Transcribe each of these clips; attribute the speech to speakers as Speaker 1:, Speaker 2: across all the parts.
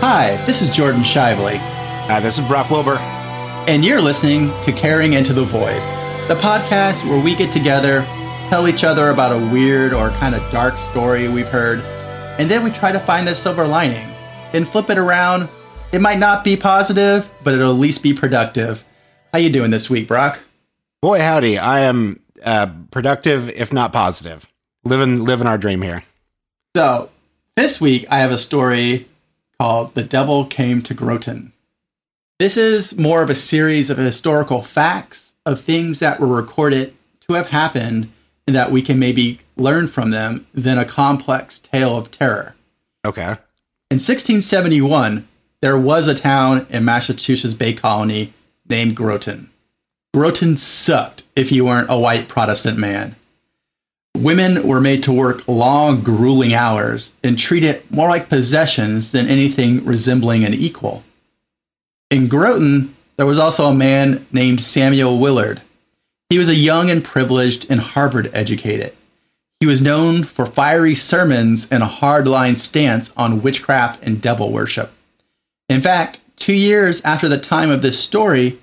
Speaker 1: Hi, this is Jordan Shively.
Speaker 2: Hi, this is Brock Wilbur.
Speaker 1: And you're listening to Caring Into the Void, the podcast where we get together, tell each other about a weird or kind of dark story we've heard, and then we try to find the silver lining and flip it around. It might not be positive, but it'll at least be productive. How you doing this week, Brock?
Speaker 2: Boy, howdy! I am uh, productive, if not positive. Living, living our dream here.
Speaker 1: So this week I have a story called "The Devil Came to Groton." This is more of a series of historical facts of things that were recorded to have happened and that we can maybe learn from them than a complex tale of terror.
Speaker 2: Okay.
Speaker 1: In 1671, there was a town in Massachusetts Bay Colony named Groton. Groton sucked if you weren't a white Protestant man. Women were made to work long, grueling hours and treated more like possessions than anything resembling an equal. In Groton, there was also a man named Samuel Willard. He was a young and privileged and Harvard educated. He was known for fiery sermons and a hardline stance on witchcraft and devil worship. In fact, two years after the time of this story,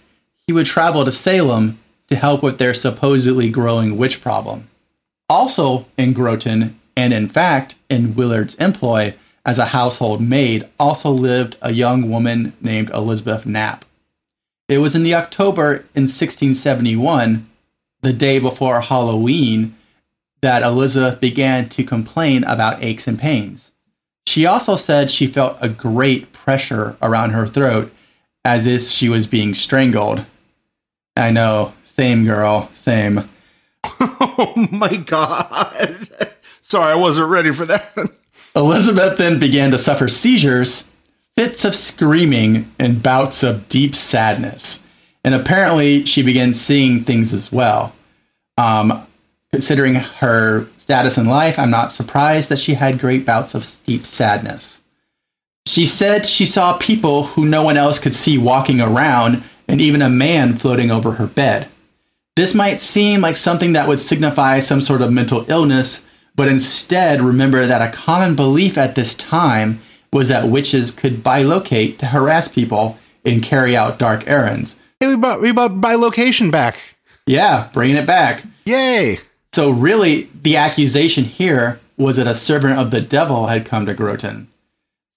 Speaker 1: he would travel to Salem to help with their supposedly growing witch problem. Also in Groton, and in fact in Willard's employ as a household maid, also lived a young woman named Elizabeth Knapp. It was in the October in 1671, the day before Halloween, that Elizabeth began to complain about aches and pains. She also said she felt a great pressure around her throat as if she was being strangled. I know, same girl, same.
Speaker 2: Oh my god. Sorry, I wasn't ready for that.
Speaker 1: Elizabeth then began to suffer seizures, fits of screaming, and bouts of deep sadness. And apparently, she began seeing things as well. Um, considering her status in life, I'm not surprised that she had great bouts of deep sadness. She said she saw people who no one else could see walking around, and even a man floating over her bed. This might seem like something that would signify some sort of mental illness, but instead remember that a common belief at this time was that witches could bilocate to harass people and carry out dark errands.
Speaker 2: Hey, we brought we brought bilocation back.
Speaker 1: Yeah, bringing it back.
Speaker 2: Yay!
Speaker 1: So really, the accusation here was that a servant of the devil had come to Groton.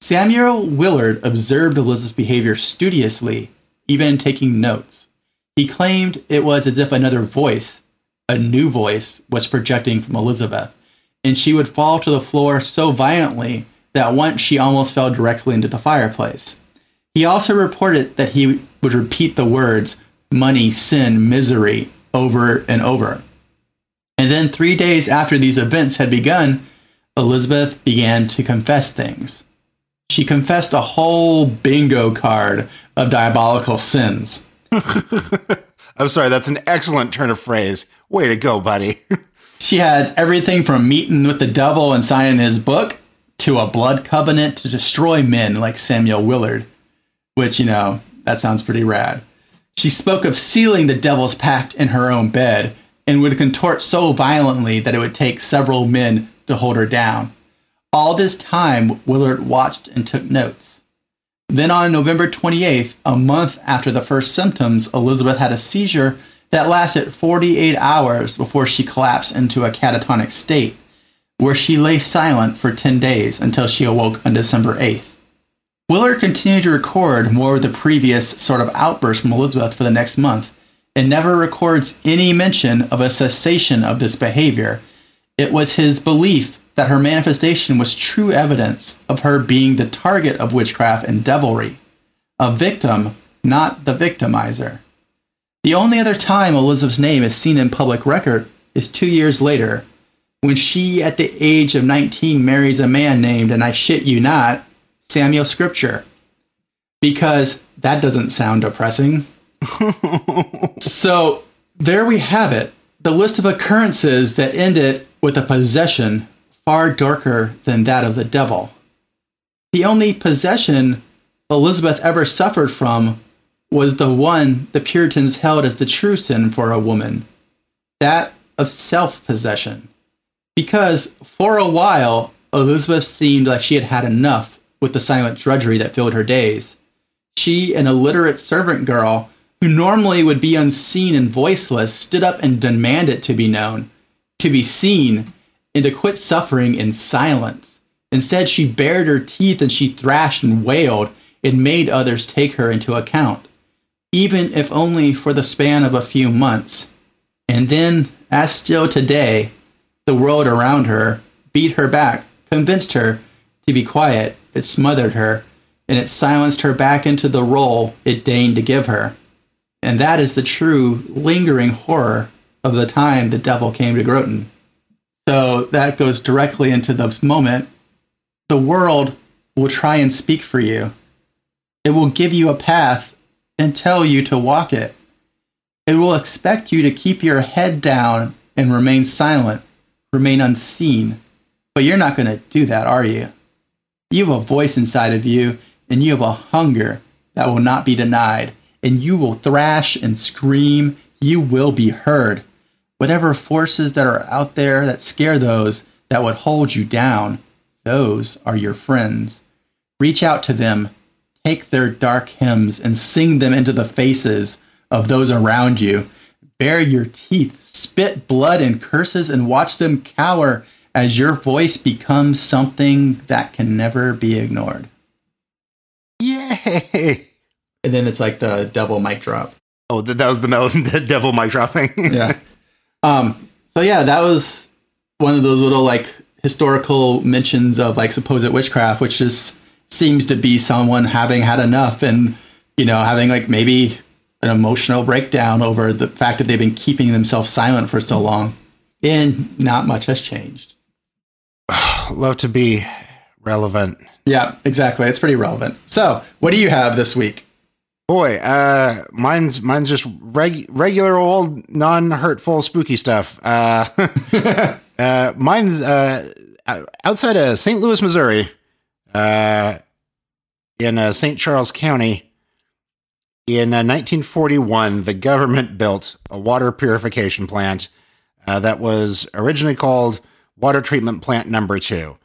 Speaker 1: Samuel Willard observed Elizabeth's behavior studiously, even taking notes. He claimed it was as if another voice, a new voice, was projecting from Elizabeth, and she would fall to the floor so violently that once she almost fell directly into the fireplace. He also reported that he would repeat the words money, sin, misery over and over. And then, three days after these events had begun, Elizabeth began to confess things. She confessed a whole bingo card of diabolical sins.
Speaker 2: I'm sorry, that's an excellent turn of phrase. Way to go, buddy.
Speaker 1: she had everything from meeting with the devil and signing his book to a blood covenant to destroy men like Samuel Willard, which, you know, that sounds pretty rad. She spoke of sealing the devil's pact in her own bed and would contort so violently that it would take several men to hold her down. All this time, Willard watched and took notes. Then on November 28th, a month after the first symptoms, Elizabeth had a seizure that lasted 48 hours before she collapsed into a catatonic state, where she lay silent for 10 days until she awoke on December 8th. Willard continued to record more of the previous sort of outburst from Elizabeth for the next month, and never records any mention of a cessation of this behavior. It was his belief that her manifestation was true evidence of her being the target of witchcraft and devilry, a victim, not the victimizer. The only other time Elizabeth's name is seen in public record is two years later, when she, at the age of 19, marries a man named, and I shit you not, Samuel Scripture. Because that doesn't sound depressing. so there we have it the list of occurrences that ended with a possession far darker than that of the devil. The only possession Elizabeth ever suffered from was the one the Puritans held as the true sin for a woman that of self possession. Because for a while, Elizabeth seemed like she had had enough with the silent drudgery that filled her days. She, an illiterate servant girl who normally would be unseen and voiceless, stood up and demanded to be known, to be seen, and to quit suffering in silence. Instead, she bared her teeth and she thrashed and wailed and made others take her into account, even if only for the span of a few months. And then, as still today, the world around her beat her back, convinced her to be quiet, it smothered her, and it silenced her back into the role it deigned to give her. And that is the true, lingering horror of the time the devil came to Groton. So that goes directly into the moment. The world will try and speak for you. It will give you a path and tell you to walk it. It will expect you to keep your head down and remain silent, remain unseen. But you're not going to do that, are you? You have a voice inside of you, and you have a hunger that will not be denied, and you will thrash and scream. You will be heard. Whatever forces that are out there that scare those that would hold you down, those are your friends. Reach out to them, take their dark hymns, and sing them into the faces of those around you. Bare your teeth, spit blood and curses, and watch them cower as your voice becomes something that can never be ignored.
Speaker 2: Yay!
Speaker 1: And then it's like the devil mic drop.
Speaker 2: Oh, that was the, the devil mic dropping.
Speaker 1: yeah. Um. So yeah, that was one of those little like historical mentions of like supposed witchcraft, which just seems to be someone having had enough and you know having like maybe an emotional breakdown over the fact that they've been keeping themselves silent for so long, and not much has changed.
Speaker 2: Love to be relevant.
Speaker 1: Yeah, exactly. It's pretty relevant. So, what do you have this week?
Speaker 2: Boy, uh, mine's mine's just reg- regular old non-hurtful spooky stuff. Uh, uh, mine's uh, outside of St. Louis, Missouri, uh, in uh, St. Charles County. In 1941, the government built a water purification plant that was originally called Water Treatment Plant Number Two.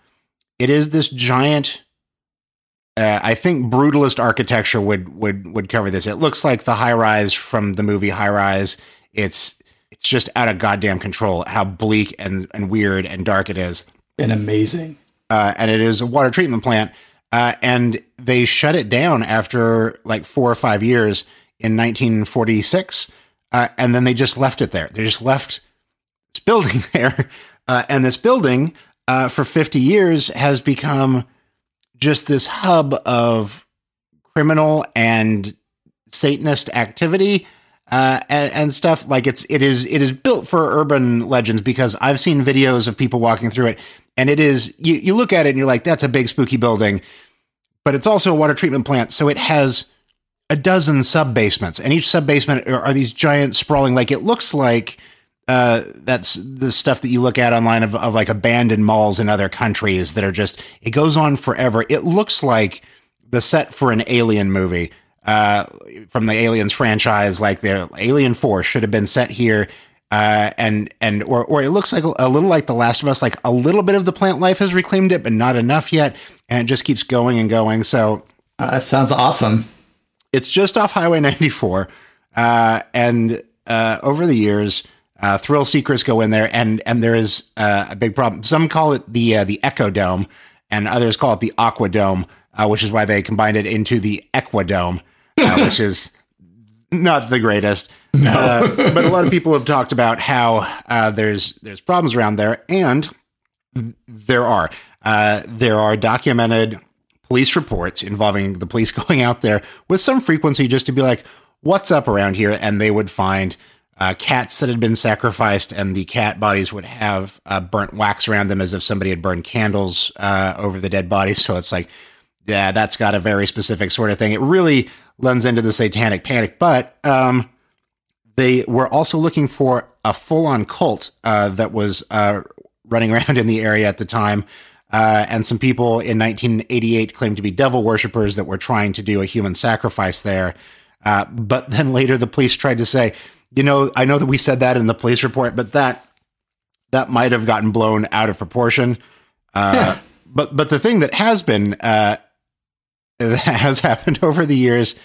Speaker 2: It is this giant uh, I think brutalist architecture would would would cover this. It looks like the high rise from the movie High Rise. It's it's just out of goddamn control how bleak and, and weird and dark it is.
Speaker 1: And amazing.
Speaker 2: Uh, and it is a water treatment plant. Uh, and they shut it down after like four or five years in 1946. Uh, and then they just left it there. They just left this building there. Uh, and this building uh, for 50 years has become just this hub of criminal and Satanist activity uh, and, and, stuff. Like it's it is it is built for urban legends because I've seen videos of people walking through it, and it is you you look at it and you're like, that's a big spooky building, but it's also a water treatment plant, so it has a dozen sub basements, and each sub basement are, are these giant sprawling. Like it looks like uh, that's the stuff that you look at online of, of like abandoned malls in other countries that are just, it goes on forever. It looks like the set for an alien movie uh, from the Aliens franchise, like the Alien Force should have been set here. Uh, and and or or it looks like a little like The Last of Us, like a little bit of the plant life has reclaimed it, but not enough yet, and it just keeps going and going. So
Speaker 1: uh, that sounds awesome.
Speaker 2: It's just off Highway 94, uh, and uh, over the years, uh, thrill seekers go in there, and and there is uh, a big problem. Some call it the uh, the Echo Dome, and others call it the Aqua Dome, uh, which is why they combined it into the Equidome, uh, which is not the greatest. No. Uh, but a lot of people have talked about how there's there's problems around there, and there are there are documented police reports involving the police going out there with some frequency just to be like, "What's up around here?" and they would find uh, cats that had been sacrificed, and the cat bodies would have uh, burnt wax around them as if somebody had burned candles uh, over the dead bodies. So it's like, yeah, that's got a very specific sort of thing. It really lends into the satanic panic. But um, they were also looking for a full on cult uh, that was uh, running around in the area at the time. Uh, and some people in 1988 claimed to be devil worshippers that were trying to do a human sacrifice there. but then later the police tried to say, you know, I know that we said that in the police report, but that that might have gotten blown out of proportion. Uh, but but the thing that has been uh, that has happened over the years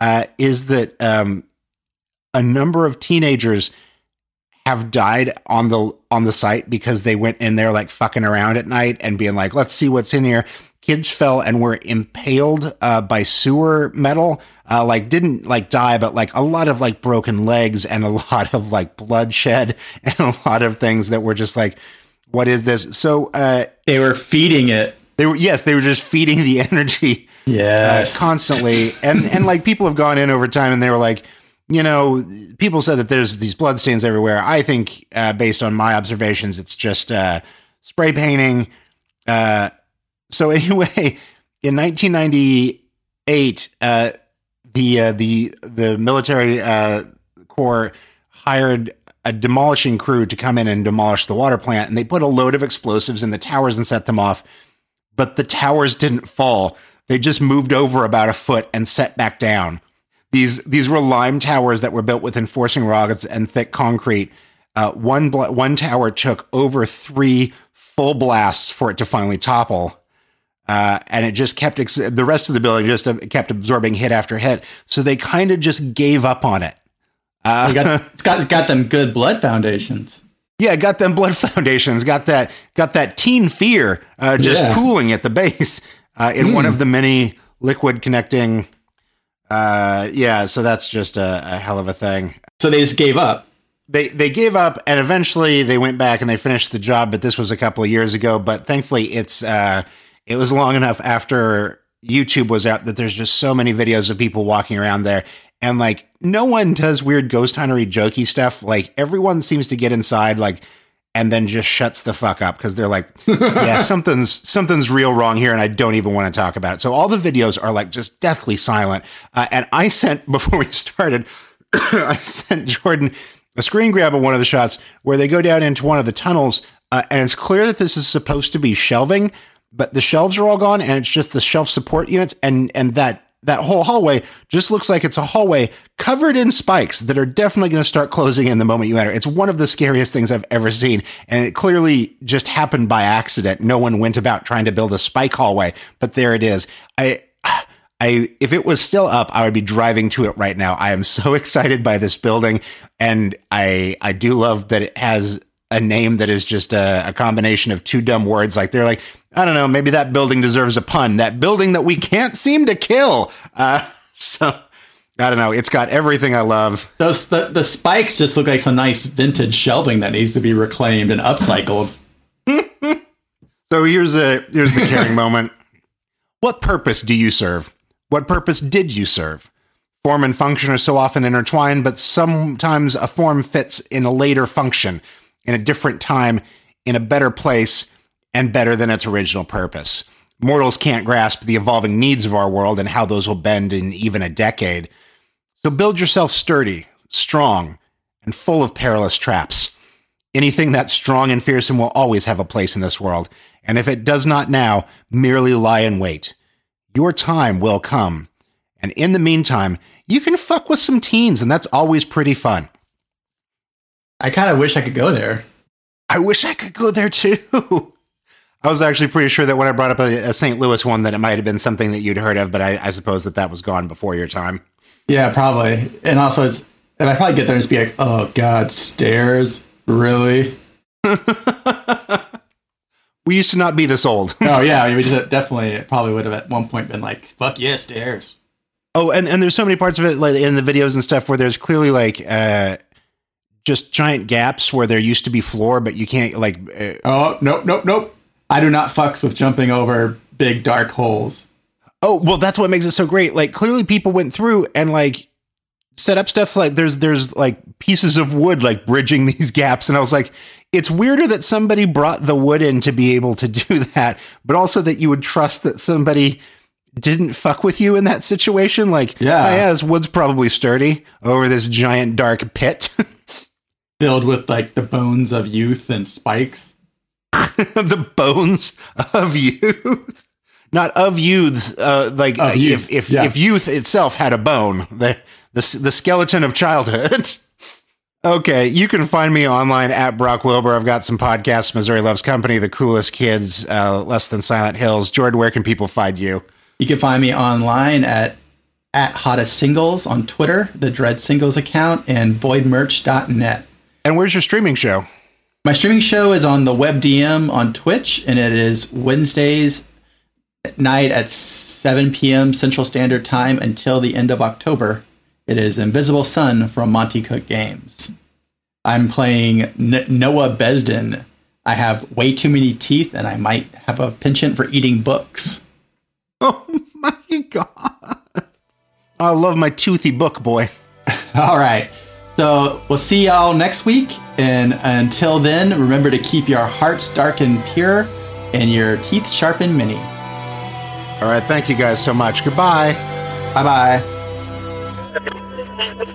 Speaker 2: uh, is that um, a number of teenagers have died on the on the site because they went in there like fucking around at night and being like, let's see what's in here. Kids fell and were impaled uh, by sewer metal. Uh, like didn't like die, but like a lot of like broken legs and a lot of like bloodshed and a lot of things that were just like, what is this? So uh,
Speaker 1: They were feeding it.
Speaker 2: they were yes, they were just feeding the energy uh,
Speaker 1: Yes.
Speaker 2: constantly, and and like people have gone in over time, and they were like, you know, people said that there's these bloodstains everywhere. I think, uh, based on my observations, it's just uh, spray painting. Uh, so anyway, in 1998, uh, the uh, the the military uh, corps hired a demolishing crew to come in and demolish the water plant, and they put a load of explosives in the towers and set them off. But the towers didn't fall; they just moved over about a foot and set back down. These these were lime towers that were built with enforcing rods and thick concrete. Uh, one one tower took over three full blasts for it to finally topple. Uh, and it just kept ex- the rest of the building just kept absorbing hit after hit. So they kind of just gave up on it. Uh,
Speaker 1: got, it's got it's got them good blood foundations.
Speaker 2: yeah, got them blood foundations, got that got that teen fear uh, just
Speaker 1: Yeah.
Speaker 2: pooling at the base uh, in one of the many liquid connecting. Uh, yeah, so that's just a, a hell of a thing.
Speaker 1: So they just gave up.
Speaker 2: they they gave up and eventually they went back and they finished the job but this was a couple of years ago but thankfully it's uh it was long enough after youtube was out that there's just so many videos of people walking around there. And like no one does weird ghost huntery jokey stuff. Like everyone seems to get inside like and then just shuts the fuck up because they're like yeah something's something's real wrong here and i don't even want to talk about it. So all the videos are like just deathly silent. Uh, and i sent before we started i sent jordan a screen grab of one of the shots where they go down into one of the tunnels, uh, and it's clear that this is supposed to be shelving, but the shelves are all gone, and it's just the shelf support units, and and that that whole hallway just looks like it's a hallway covered in spikes that are definitely going to start closing in the moment you enter. It's one of the scariest things I've ever seen, and it clearly just happened by accident. No one went about trying to build a spike hallway, but there it is. I. I if it was still up, I would be driving to it right now. I am so excited by this building, and I I do love that it has a name that is just a, a combination of two dumb words. Like they're like, I don't know, maybe that building deserves a pun. That building that we can't seem to kill. Uh, so I don't know. It's got everything I love.
Speaker 1: Those the, the spikes just look like some nice vintage shelving that needs to be reclaimed and upcycled.
Speaker 2: So here's a here's the caring moment. What purpose do you serve? What purpose did you serve? Form and function are so often intertwined, but sometimes a form fits in a later function, in a different time, in a better place, and better than its original purpose. Mortals can't grasp the evolving needs of our world and how those will bend in even a decade. So build yourself sturdy, strong, and full of perilous traps. Anything that's strong and fearsome will always have a place in this world, and if it does not now, merely lie in wait. Your time will come. And in the meantime, you can fuck with some teens, and that's always pretty fun.
Speaker 1: I kind of wish I could go there.
Speaker 2: I wish I could go there too. I was actually pretty sure that when I brought up a, a St. Louis one, that it might have been something that you'd heard of, but I, I suppose that that was gone before your time.
Speaker 1: Yeah, probably. And also, it's and I probably get there and just be like, "Oh God, stairs, really?"
Speaker 2: We used to not be this old.
Speaker 1: Oh yeah, I mean, we just definitely probably would have at one point been like, "Fuck yeah, stairs."
Speaker 2: Oh, and, and there's so many parts of it like in the videos and stuff where there's clearly like uh, just giant gaps where there used to be floor, but you can't like. Uh,
Speaker 1: Oh nope, nope, nope. I do not fucks with jumping over big dark holes.
Speaker 2: oh, well, that's what makes it so great. Like clearly, people went through and like set up stuff like there's there's like pieces of wood like bridging these gaps, and I was like, it's weirder that somebody brought the wood in to be able to do that, but also that you would trust that somebody didn't fuck with you in that situation. Like,
Speaker 1: Yeah.
Speaker 2: oh, yeah, this wood's probably sturdy over this giant dark pit.
Speaker 1: filled with like the bones of youth and spikes.
Speaker 2: the bones of youth. Not of youths, uh, like
Speaker 1: Of youth,
Speaker 2: if if,
Speaker 1: yeah.
Speaker 2: if youth itself had a bone, the the the skeleton of childhood. Okay, you can find me online at Brock Wilbur. I've got some podcasts, Missouri Loves Company, The Coolest Kids, uh, Less Than Silent Hills. Jordan, where can people find you?
Speaker 1: You can find me online at at Hottest Singles on Twitter, the Dread Singles account, and voidmerch.net.
Speaker 2: And where's your streaming show?
Speaker 1: My streaming show is on the WebDM on Twitch, and it is Wednesdays night at 7 p.m. Central Standard Time until the end of October. It is Invisible Sun from Monte Cook Games. I'm playing N- Noah Besden. I have way too many teeth, and I might have a penchant for eating books.
Speaker 2: Oh my god! I love my toothy book boy.
Speaker 1: All right. So we'll see y'all next week. And until then, remember to keep your hearts dark and pure and your teeth sharp and many.
Speaker 2: All right. Thank you guys so much. Goodbye.
Speaker 1: Bye bye.